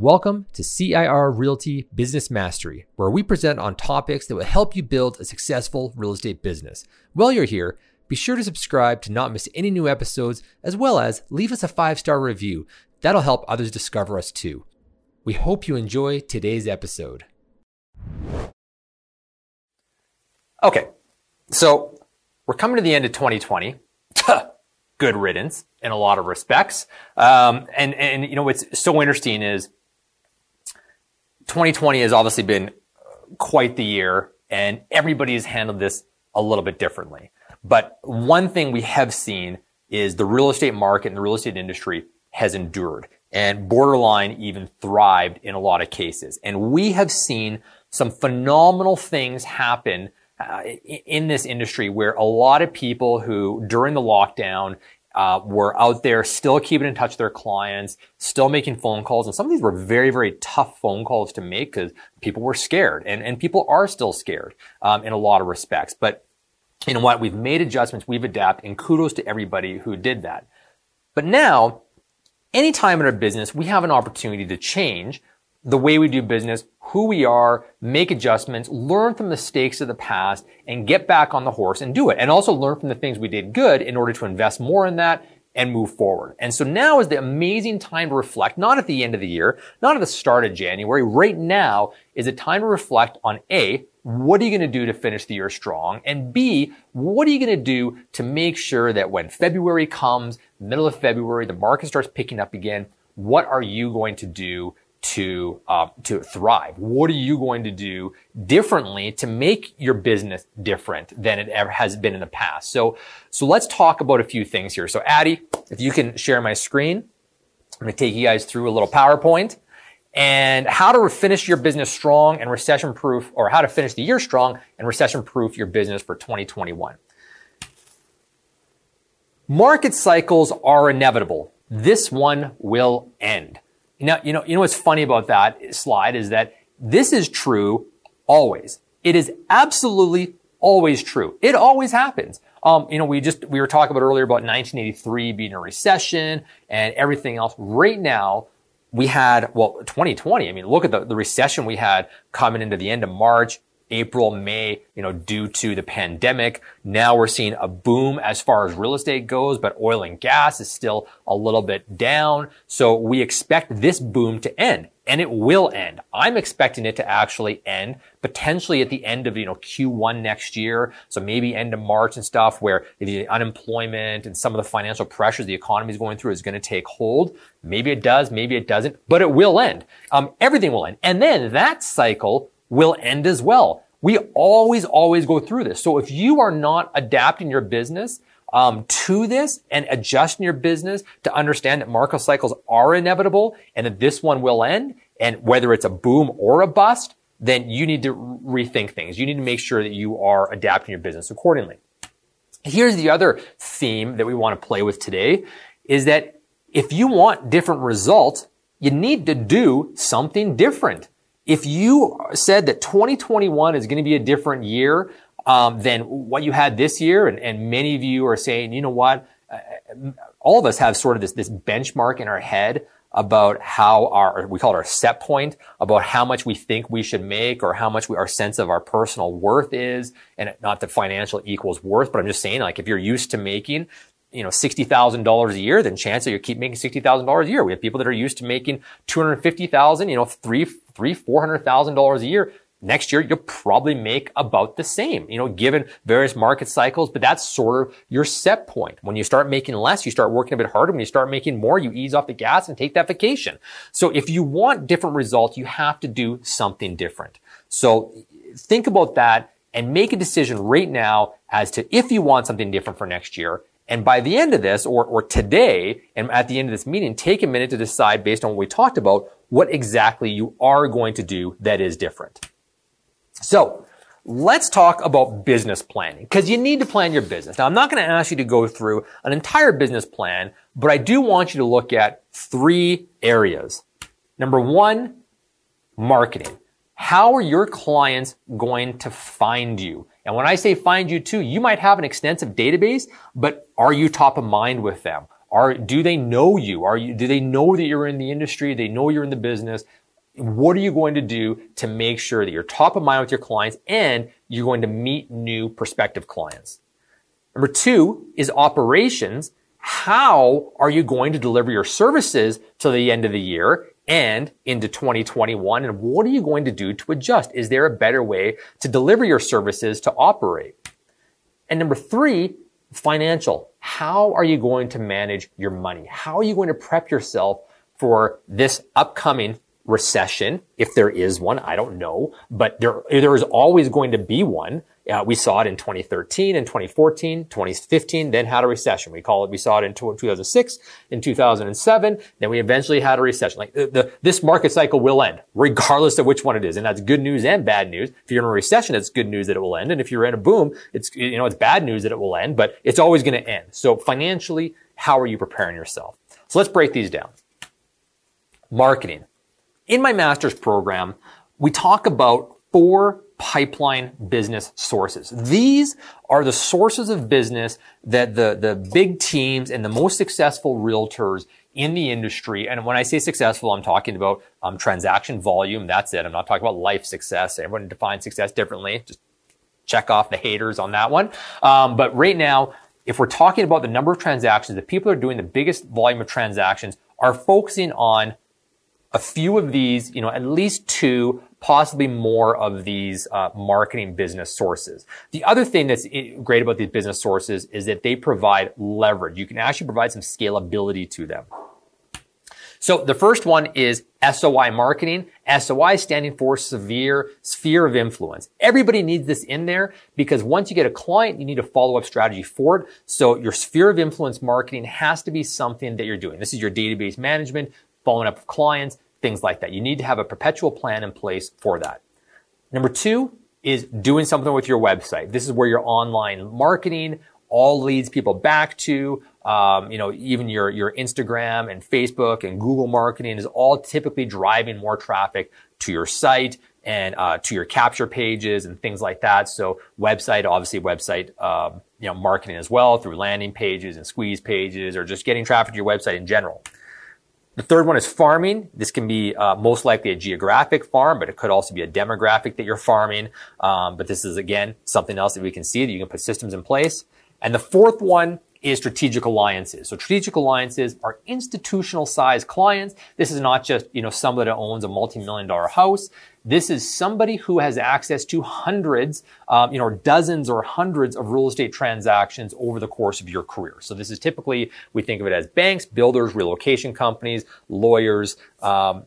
Welcome to CIR Realty Business Mastery, where we present on topics that will help you build a successful real estate business. While you're here, be sure to subscribe to not miss any new episodes, as well as leave us a five star review. That'll help others discover us too. We hope you enjoy today's episode. Okay, so we're coming to the end of 2020. Good riddance in a lot of respects. Um, and, and, you know, what's so interesting is 2020 has obviously been quite the year and everybody has handled this a little bit differently. But one thing we have seen is the real estate market and the real estate industry has endured and borderline even thrived in a lot of cases. And we have seen some phenomenal things happen uh, in this industry where a lot of people who during the lockdown uh, were out there still keeping in touch with their clients, still making phone calls. And some of these were very, very tough phone calls to make because people were scared and, and people are still scared um, in a lot of respects. But you know what? We've made adjustments, we've adapted, and kudos to everybody who did that. But now, anytime in our business, we have an opportunity to change the way we do business, who we are, make adjustments, learn from mistakes of the past, and get back on the horse and do it. And also learn from the things we did good in order to invest more in that and move forward. And so now is the amazing time to reflect, not at the end of the year, not at the start of January. Right now is a time to reflect on A, what are you going to do to finish the year strong? And B, what are you going to do to make sure that when February comes, middle of February, the market starts picking up again, what are you going to do to uh, to thrive? What are you going to do differently to make your business different than it ever has been in the past? So so let's talk about a few things here. So Addie, if you can share my screen, I'm going to take you guys through a little PowerPoint and how to finish your business strong and recession proof, or how to finish the year strong and recession proof your business for 2021. Market cycles are inevitable. This one will end. Know, you know, you know what's funny about that slide is that this is true always. It is absolutely always true. It always happens. Um, you know, we just, we were talking about earlier about 1983 being a recession and everything else. Right now, we had, well, 2020, I mean, look at the, the recession we had coming into the end of March. April, May, you know, due to the pandemic. Now we're seeing a boom as far as real estate goes, but oil and gas is still a little bit down. So we expect this boom to end and it will end. I'm expecting it to actually end potentially at the end of, you know, Q1 next year. So maybe end of March and stuff where the unemployment and some of the financial pressures the economy is going through is going to take hold. Maybe it does, maybe it doesn't, but it will end. Um, everything will end. And then that cycle will end as well. We always, always go through this. So if you are not adapting your business um, to this and adjusting your business to understand that market cycles are inevitable and that this one will end, and whether it's a boom or a bust, then you need to rethink things. You need to make sure that you are adapting your business accordingly. Here's the other theme that we want to play with today is that if you want different results, you need to do something different if you said that 2021 is going to be a different year um, than what you had this year, and, and, many of you are saying, you know what, uh, all of us have sort of this, this benchmark in our head about how our, we call it our set point, about how much we think we should make or how much we, our sense of our personal worth is. And not that financial equals worth, but I'm just saying like if you're used to making you know, $60,000 a year, then chance that you keep making $60,000 a year. We have people that are used to making 250,000, you know, three, three, $400,000 a year. Next year, you'll probably make about the same, you know, given various market cycles, but that's sort of your set point. When you start making less, you start working a bit harder. When you start making more, you ease off the gas and take that vacation. So if you want different results, you have to do something different. So think about that and make a decision right now as to if you want something different for next year and by the end of this, or, or today, and at the end of this meeting, take a minute to decide based on what we talked about, what exactly you are going to do that is different. So, let's talk about business planning, because you need to plan your business. Now, I'm not going to ask you to go through an entire business plan, but I do want you to look at three areas. Number one, marketing. How are your clients going to find you? And when I say find you too, you might have an extensive database, but are you top of mind with them? Are, do they know you? Are you, do they know that you're in the industry? They know you're in the business. What are you going to do to make sure that you're top of mind with your clients and you're going to meet new prospective clients? Number two is operations. How are you going to deliver your services to the end of the year and into 2021? And what are you going to do to adjust? Is there a better way to deliver your services to operate? And number three, financial. How are you going to manage your money? How are you going to prep yourself for this upcoming recession, if there is one, I don't know, but there, there is always going to be one. Uh, we saw it in 2013 and 2014, 2015, then had a recession. We call it, we saw it in 2006, in 2007, then we eventually had a recession. Like the, the, this market cycle will end, regardless of which one it is. And that's good news and bad news. If you're in a recession, it's good news that it will end. And if you're in a boom, it's, you know, it's bad news that it will end, but it's always going to end. So financially, how are you preparing yourself? So let's break these down. Marketing. In my master's program, we talk about four pipeline business sources. These are the sources of business that the, the big teams and the most successful realtors in the industry. And when I say successful, I'm talking about um, transaction volume. That's it. I'm not talking about life success. Everyone defines success differently. Just check off the haters on that one. Um, but right now, if we're talking about the number of transactions, the people are doing the biggest volume of transactions are focusing on a few of these, you know, at least two, possibly more of these uh, marketing business sources. The other thing that's great about these business sources is that they provide leverage. You can actually provide some scalability to them. So the first one is SOI marketing. SOI standing for severe sphere of influence. Everybody needs this in there because once you get a client, you need a follow-up strategy for it. So your sphere of influence marketing has to be something that you're doing. This is your database management, following up with clients, things like that. You need to have a perpetual plan in place for that. Number two is doing something with your website. This is where your online marketing all leads people back to. Um, you know, even your your Instagram and Facebook and Google marketing is all typically driving more traffic to your site and uh, to your capture pages and things like that. So website, obviously website, um, you know, marketing as well through landing pages and squeeze pages or just getting traffic to your website in general. The third one is farming. This can be uh, most likely a geographic farm, but it could also be a demographic that you're farming. Um, but this is again something else that we can see that you can put systems in place. And the fourth one is strategic alliances. So strategic alliances are institutional sized clients. This is not just, you know, somebody that owns a multi-million dollar house. This is somebody who has access to hundreds, um, you know, dozens or hundreds of real estate transactions over the course of your career. So this is typically, we think of it as banks, builders, relocation companies, lawyers, um,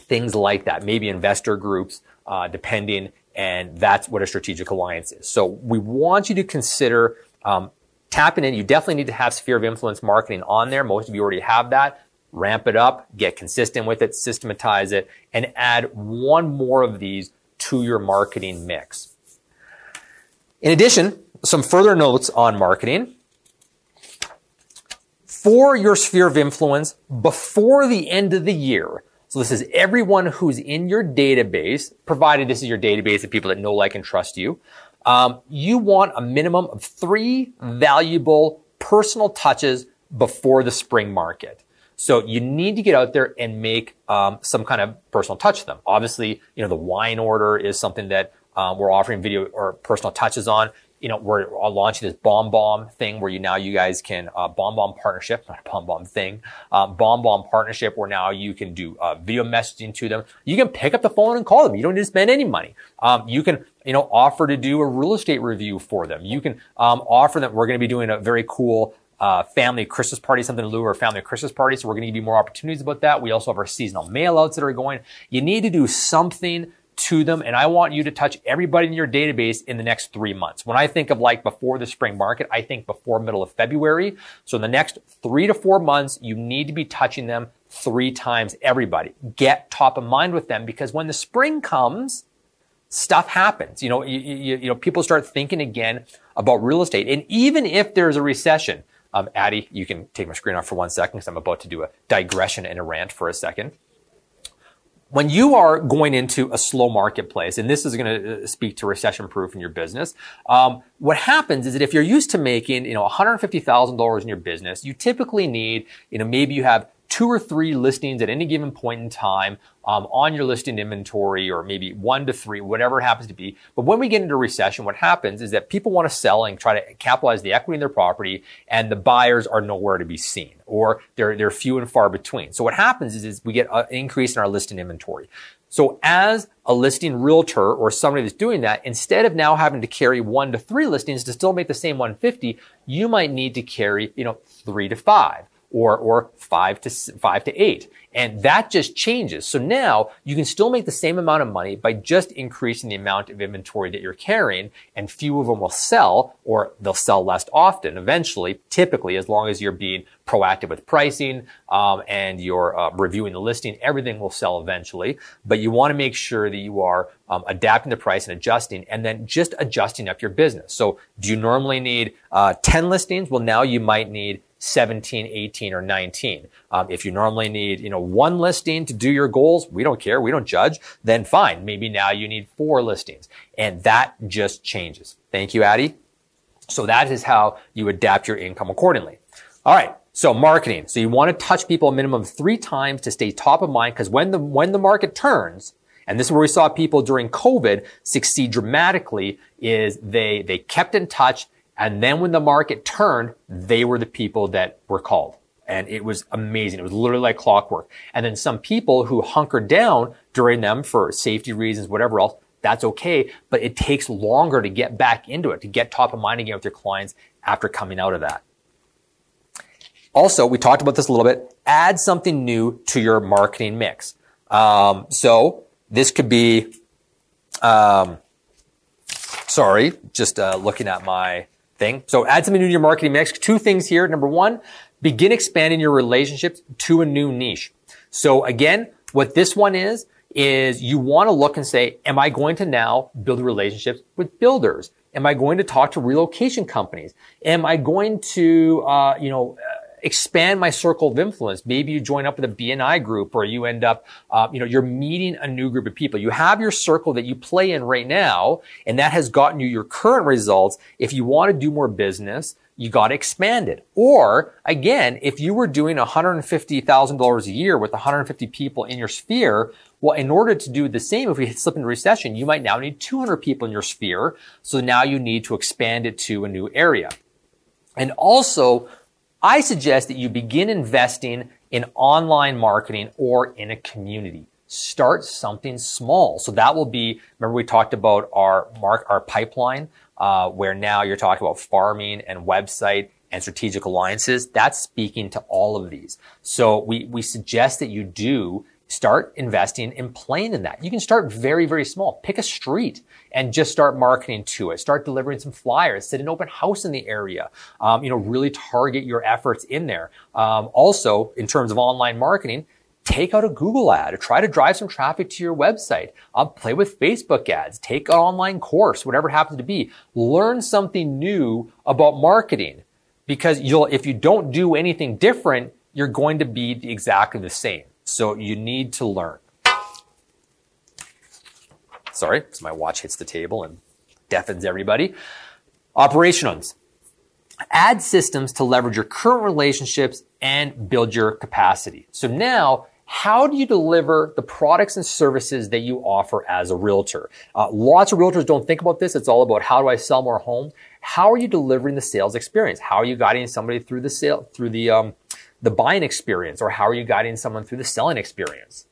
things like that, maybe investor groups, uh, depending, and that's what a strategic alliance is. So we want you to consider um, tapping in. You definitely need to have sphere of influence marketing on there. Most of you already have that. Ramp it up, get consistent with it, systematize it, and add one more of these to your marketing mix. In addition, some further notes on marketing. For your sphere of influence before the end of the year, so this is everyone who's in your database, provided this is your database of people that know, like, and trust you. Um, you want a minimum of three valuable personal touches before the spring market. So you need to get out there and make um, some kind of personal touch to them. Obviously, you know the wine order is something that um, we're offering video or personal touches on you know, we're launching this BombBomb thing where you now you guys can uh, bomb partnership, not a BombBomb thing, um, bomb partnership where now you can do uh, video messaging to them. You can pick up the phone and call them. You don't need to spend any money. Um, you can you know offer to do a real estate review for them. You can um, offer them. We're going to be doing a very cool uh, family Christmas party, something to lure a family Christmas party. So we're going to give you more opportunities about that. We also have our seasonal mailouts that are going. You need to do something to them. And I want you to touch everybody in your database in the next three months. When I think of like before the spring market, I think before middle of February. So in the next three to four months, you need to be touching them three times everybody. Get top of mind with them because when the spring comes, stuff happens. You know, you, you, you know, people start thinking again about real estate. And even if there's a recession, um, Addie, you can take my screen off for one second because I'm about to do a digression and a rant for a second. When you are going into a slow marketplace, and this is going to uh, speak to recession proof in your business, um, what happens is that if you're used to making, you know, $150,000 in your business, you typically need, you know, maybe you have two or three listings at any given point in time um, on your listing inventory, or maybe one to three, whatever it happens to be. But when we get into recession, what happens is that people want to sell and try to capitalize the equity in their property, and the buyers are nowhere to be seen, or they're they're few and far between. So what happens is, is we get an increase in our listing inventory. So as a listing realtor or somebody that's doing that, instead of now having to carry one to three listings to still make the same 150, you might need to carry, you know, three to five or, or five to five to eight. And that just changes. So now you can still make the same amount of money by just increasing the amount of inventory that you're carrying and few of them will sell or they'll sell less often eventually, typically as long as you're being proactive with pricing um, and you're uh, reviewing the listing, everything will sell eventually. But you want to make sure that you are um, adapting the price and adjusting and then just adjusting up your business. So do you normally need uh, 10 listings? Well, now you might need 17, 18, or 19. Um, if you normally need, you know, one listing to do your goals, we don't care, we don't judge, then fine. Maybe now you need four listings. And that just changes. Thank you, Addie. So that is how you adapt your income accordingly. All right. So marketing. So you want to touch people a minimum of three times to stay top of mind because when the, when the market turns, and this is where we saw people during COVID succeed dramatically is they, they kept in touch and then when the market turned, they were the people that were called. And it was amazing. It was literally like clockwork. And then some people who hunkered down during them for safety reasons, whatever else, that's okay. But it takes longer to get back into it, to get top of mind again with your clients after coming out of that. Also, we talked about this a little bit. Add something new to your marketing mix. Um, so this could be, um, sorry, just uh, looking at my thing. So add something new to your marketing mix. Two things here. Number one, begin expanding your relationships to a new niche. So again, what this one is, is you want to look and say, am I going to now build relationships with builders? Am I going to talk to relocation companies? Am I going to, uh, you know, expand my circle of influence. Maybe you join up with a BNI group or you end up, uh, you know, you're meeting a new group of people. You have your circle that you play in right now, and that has gotten you your current results. If you want to do more business, you got to expand it. Or again, if you were doing $150,000 a year with 150 people in your sphere, well, in order to do the same, if we slip into recession, you might now need 200 people in your sphere. So now you need to expand it to a new area. And also I suggest that you begin investing in online marketing or in a community. Start something small. So that will be, remember we talked about our mark, our pipeline, uh, where now you're talking about farming and website and strategic alliances. That's speaking to all of these. So we, we suggest that you do start investing and playing in that. You can start very, very small. Pick a street and just start marketing to it. Start delivering some flyers, sit an open house in the area. Um, you know, really target your efforts in there. Um, also, in terms of online marketing, take out a Google ad, or try to drive some traffic to your website, uh, play with Facebook ads, take an online course, whatever it happens to be. Learn something new about marketing because you'll, if you don't do anything different, you're going to be exactly the same. So you need to learn. Sorry, because my watch hits the table and deafens everybody. Operations. Add systems to leverage your current relationships and build your capacity. So now, how do you deliver the products and services that you offer as a realtor? Uh, lots of realtors don't think about this. It's all about how do I sell more homes? How are you delivering the sales experience? How are you guiding somebody through the sale, through the um, the buying experience, or how are you guiding someone through the selling experience?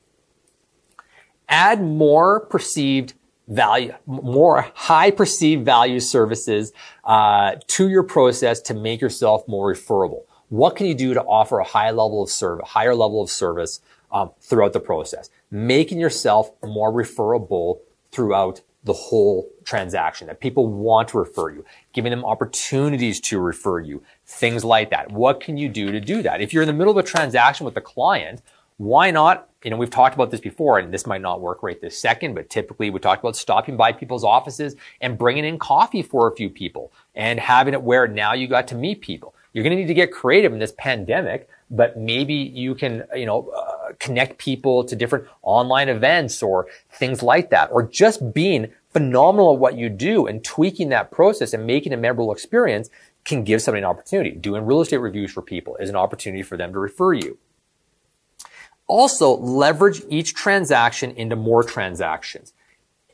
Add more perceived value, more high perceived value services uh, to your process to make yourself more referable. What can you do to offer a high level of service, higher level of service um, throughout the process? Making yourself more referable throughout the whole transaction, that people want to refer you, giving them opportunities to refer you, things like that. What can you do to do that? If you're in the middle of a transaction with a client, why not? You know, we've talked about this before, and this might not work right this second, but typically we talked about stopping by people's offices and bringing in coffee for a few people and having it where now you got to meet people. You're going to need to get creative in this pandemic, but maybe you can, you know, uh, connect people to different online events or things like that, or just being phenomenal at what you do and tweaking that process and making a memorable experience can give somebody an opportunity. Doing real estate reviews for people is an opportunity for them to refer you. Also, leverage each transaction into more transactions.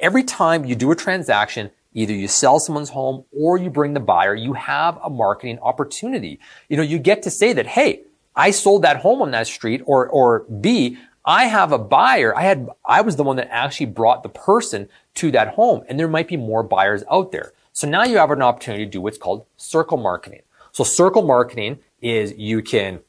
Every time you do a transaction, either you sell someone's home or you bring the buyer, you have a marketing opportunity. You know, you get to say that, hey, I sold that home on that street or, or B, I have a buyer. I had, I was the one that actually brought the person to that home and there might be more buyers out there. So now you have an opportunity to do what's called circle marketing. So circle marketing is you can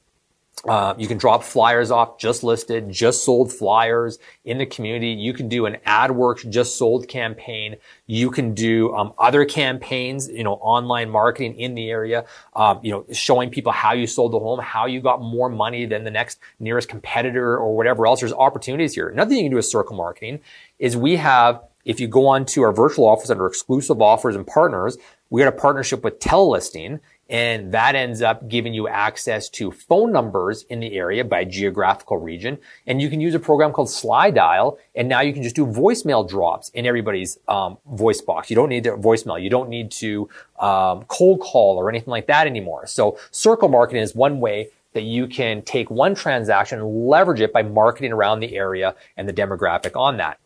uh, you can drop flyers off just listed, just sold flyers in the community. You can do an AdWerx just sold campaign. You can do um, other campaigns, you know, online marketing in the area. Um, you know, showing people how you sold the home, how you got more money than the next nearest competitor or whatever else. There's opportunities here. Another thing you can do with circle marketing is we have if you go on to our virtual office under exclusive offers and partners, we got a partnership with Telelisting and that ends up giving you access to phone numbers in the area by geographical region. And you can use a program called Slydial. and now you can just do voicemail drops in everybody's um, voice box. You don't need voicemail. You don't need to um, cold call or anything like that anymore. So circle marketing is one way that you can take one transaction and leverage it by marketing around the area and the demographic on that.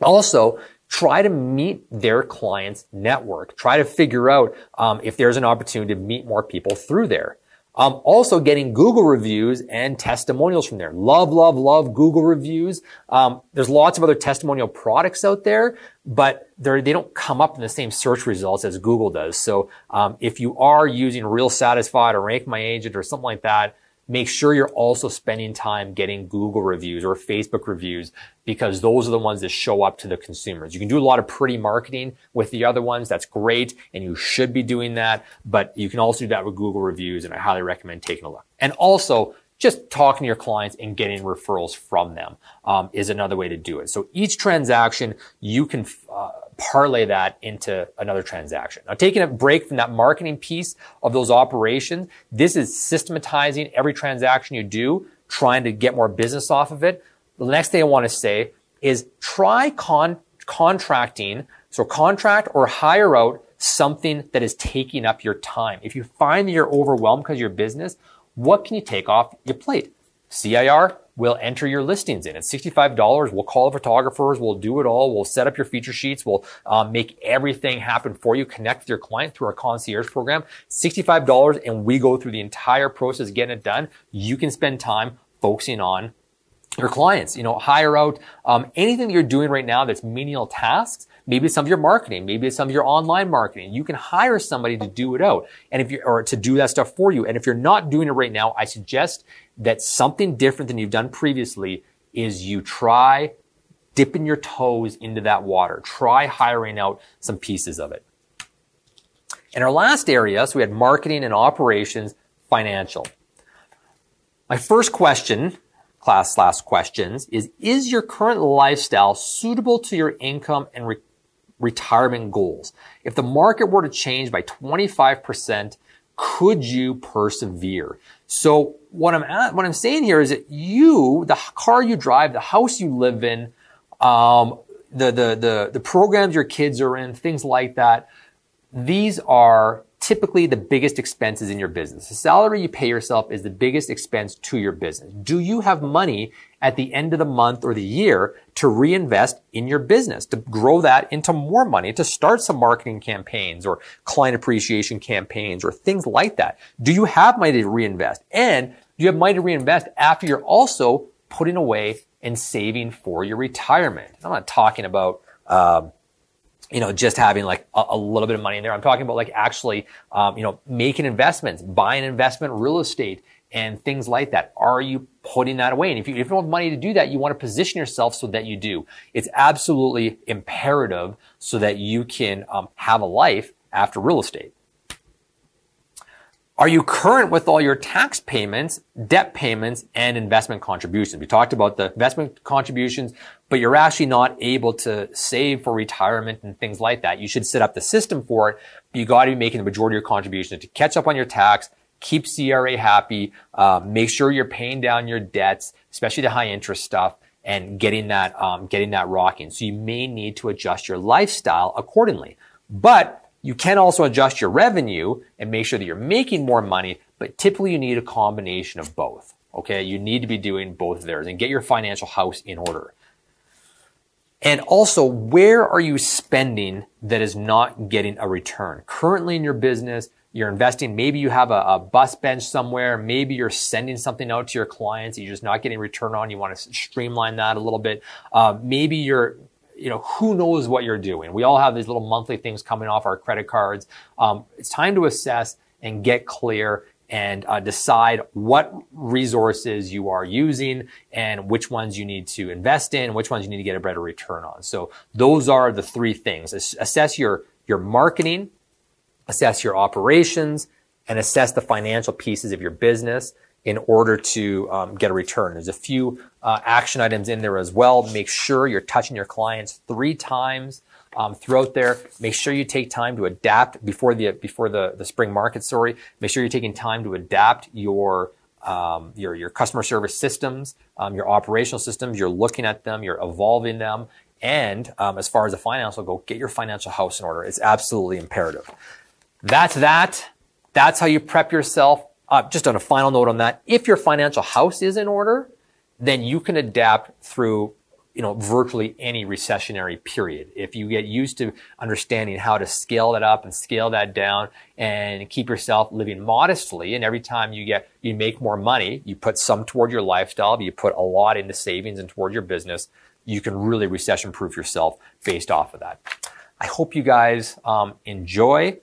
Also, try to meet their client's network. Try to figure out um, if there's an opportunity to meet more people through there. Um, also getting Google reviews and testimonials from there. Love, love, love Google reviews. Um, there's lots of other testimonial products out there, but they don't come up in the same search results as Google does. So um, if you are using RealSatisfied or Rank My Agent or something like that, make sure you're also spending time getting Google reviews or Facebook reviews because those are the ones that show up to the consumers. You can do a lot of pretty marketing with the other ones. That's great. And you should be doing that, but you can also do that with Google reviews. And I highly recommend taking a look. And also just talking to your clients and getting referrals from them um, is another way to do it. So each transaction you can uh, parlay that into another transaction. Now, taking a break from that marketing piece of those operations, this is systematizing every transaction you do, trying to get more business off of it. The next thing I want to say is try con- contracting, so contract or hire out something that is taking up your time. If you find that you're overwhelmed because your business, what can you take off your plate? CIR, We'll enter your listings in. It's $65. We'll call photographers. We'll do it all. We'll set up your feature sheets. We'll um, make everything happen for you. Connect with your client through our concierge program. $65 and we go through the entire process getting it done. You can spend time focusing on your clients. You know, hire out um, anything that you're doing right now that's menial tasks. Maybe it's some of your marketing. Maybe it's some of your online marketing. You can hire somebody to do it out and if you or to do that stuff for you. And if you're not doing it right now, I suggest that something different than you've done previously is you try dipping your toes into that water. Try hiring out some pieces of it. In our last area, so we had marketing and operations, financial. My first question, class last questions, is Is your current lifestyle suitable to your income and re- retirement goals? If the market were to change by 25%, could you persevere? So what I'm at, what I'm saying here is that you, the car you drive, the house you live in, um, the, the, the, the programs your kids are in, things like that, these are typically the biggest expenses in your business. The salary you pay yourself is the biggest expense to your business. Do you have money at the end of the month or the year to reinvest in your business, to grow that into more money, to start some marketing campaigns or client appreciation campaigns or things like that? Do you have money to reinvest? And do you have money to reinvest after you're also putting away and saving for your retirement? I'm not talking about, um, you know, just having like a, a, little bit of money in there. I'm talking about like actually, um, you know, making investments, buying investment real estate and things like that. Are you putting that away? And if you, if you don't have money to do that, you want to position yourself so that you do. It's absolutely imperative so that you can um, have a life after real estate. Are you current with all your tax payments, debt payments, and investment contributions? We talked about the investment contributions, but you're actually not able to save for retirement and things like that. You should set up the system for it, you got to be making the majority of your contributions to catch up on your tax, keep CRA happy, uh, make sure you're paying down your debts, especially the high interest stuff, and getting that um, getting that rocking. So you may need to adjust your lifestyle accordingly. But you can also adjust your revenue and make sure that you're making more money, but typically you need a combination of both. Okay, you need to be doing both of theirs and get your financial house in order. And also, where are you spending that is not getting a return? Currently in your business, you're investing, maybe you have a, a, bus bench somewhere, maybe you're sending something out to your clients you're just not getting return on, you want to streamline that a little bit. Uh, maybe you're, you know, who knows what you're doing? We all have these little monthly things coming off our credit cards. Um, it's time to assess and get clear and uh, decide what resources you are using and which ones you need to invest in, which ones you need to get a better return on. So those are the three things. Assess your, your marketing, assess your operations, and assess the financial pieces of your business in order to um, get a return. There's a few uh, action items in there as well. Make sure you're touching your clients three times um, throughout there. Make sure you take time to adapt before the before the, the spring market. Sorry, make sure you're taking time to adapt your um, your your customer service systems, um, your operational systems. You're looking at them, you're evolving them, and um, as far as the financial go, get your financial house in order. It's absolutely imperative. That's that. That's how you prep yourself. Uh, just on a final note on that, if your financial house is in order, then you can adapt through you know, virtually any recessionary period. If you get used to understanding how to scale that up and scale that down and keep yourself living modestly, and every time you get, you make more money, you put some toward your lifestyle, but you put a lot into savings and toward your business, you can really recession proof yourself based off of that. I hope you guys um, enjoy.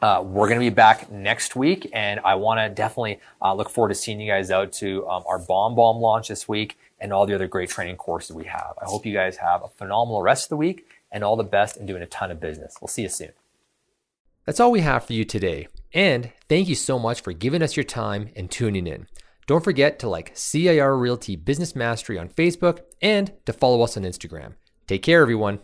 Uh, we're going to be back next week, and I want to definitely uh, look forward to seeing you guys out to um, our Bomb launch this week and all the other great training courses we have. I hope you guys have a phenomenal rest of the week and all the best in doing a ton of business. We'll see you soon. That's all we have for you today. And thank you so much for giving us your time and tuning in. Don't forget to like CIR Realty Business Mastery on Facebook and to follow us on Instagram. Take care, everyone.